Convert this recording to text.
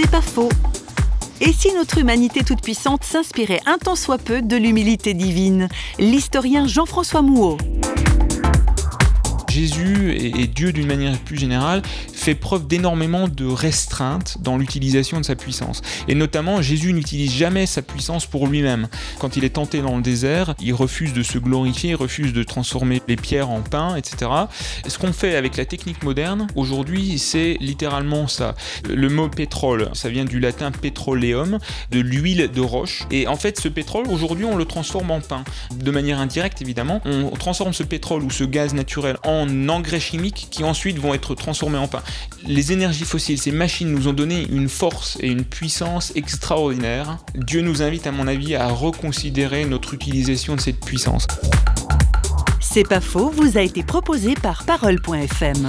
C'est pas faux. Et si notre humanité toute puissante s'inspirait un tant soit peu de l'humilité divine? L'historien Jean-François Mouot. Jésus et Dieu d'une manière plus générale fait preuve d'énormément de restreintes dans l'utilisation de sa puissance. Et notamment, Jésus n'utilise jamais sa puissance pour lui-même. Quand il est tenté dans le désert, il refuse de se glorifier, il refuse de transformer les pierres en pain, etc. Et ce qu'on fait avec la technique moderne aujourd'hui, c'est littéralement ça. Le mot pétrole, ça vient du latin petroleum, de l'huile de roche. Et en fait, ce pétrole, aujourd'hui, on le transforme en pain. De manière indirecte, évidemment, on transforme ce pétrole ou ce gaz naturel en engrais chimiques qui ensuite vont être transformés en pain. Les énergies fossiles, ces machines nous ont donné une force et une puissance extraordinaire. Dieu nous invite, à mon avis, à reconsidérer notre utilisation de cette puissance. C'est pas faux, vous a été proposé par parole.fm.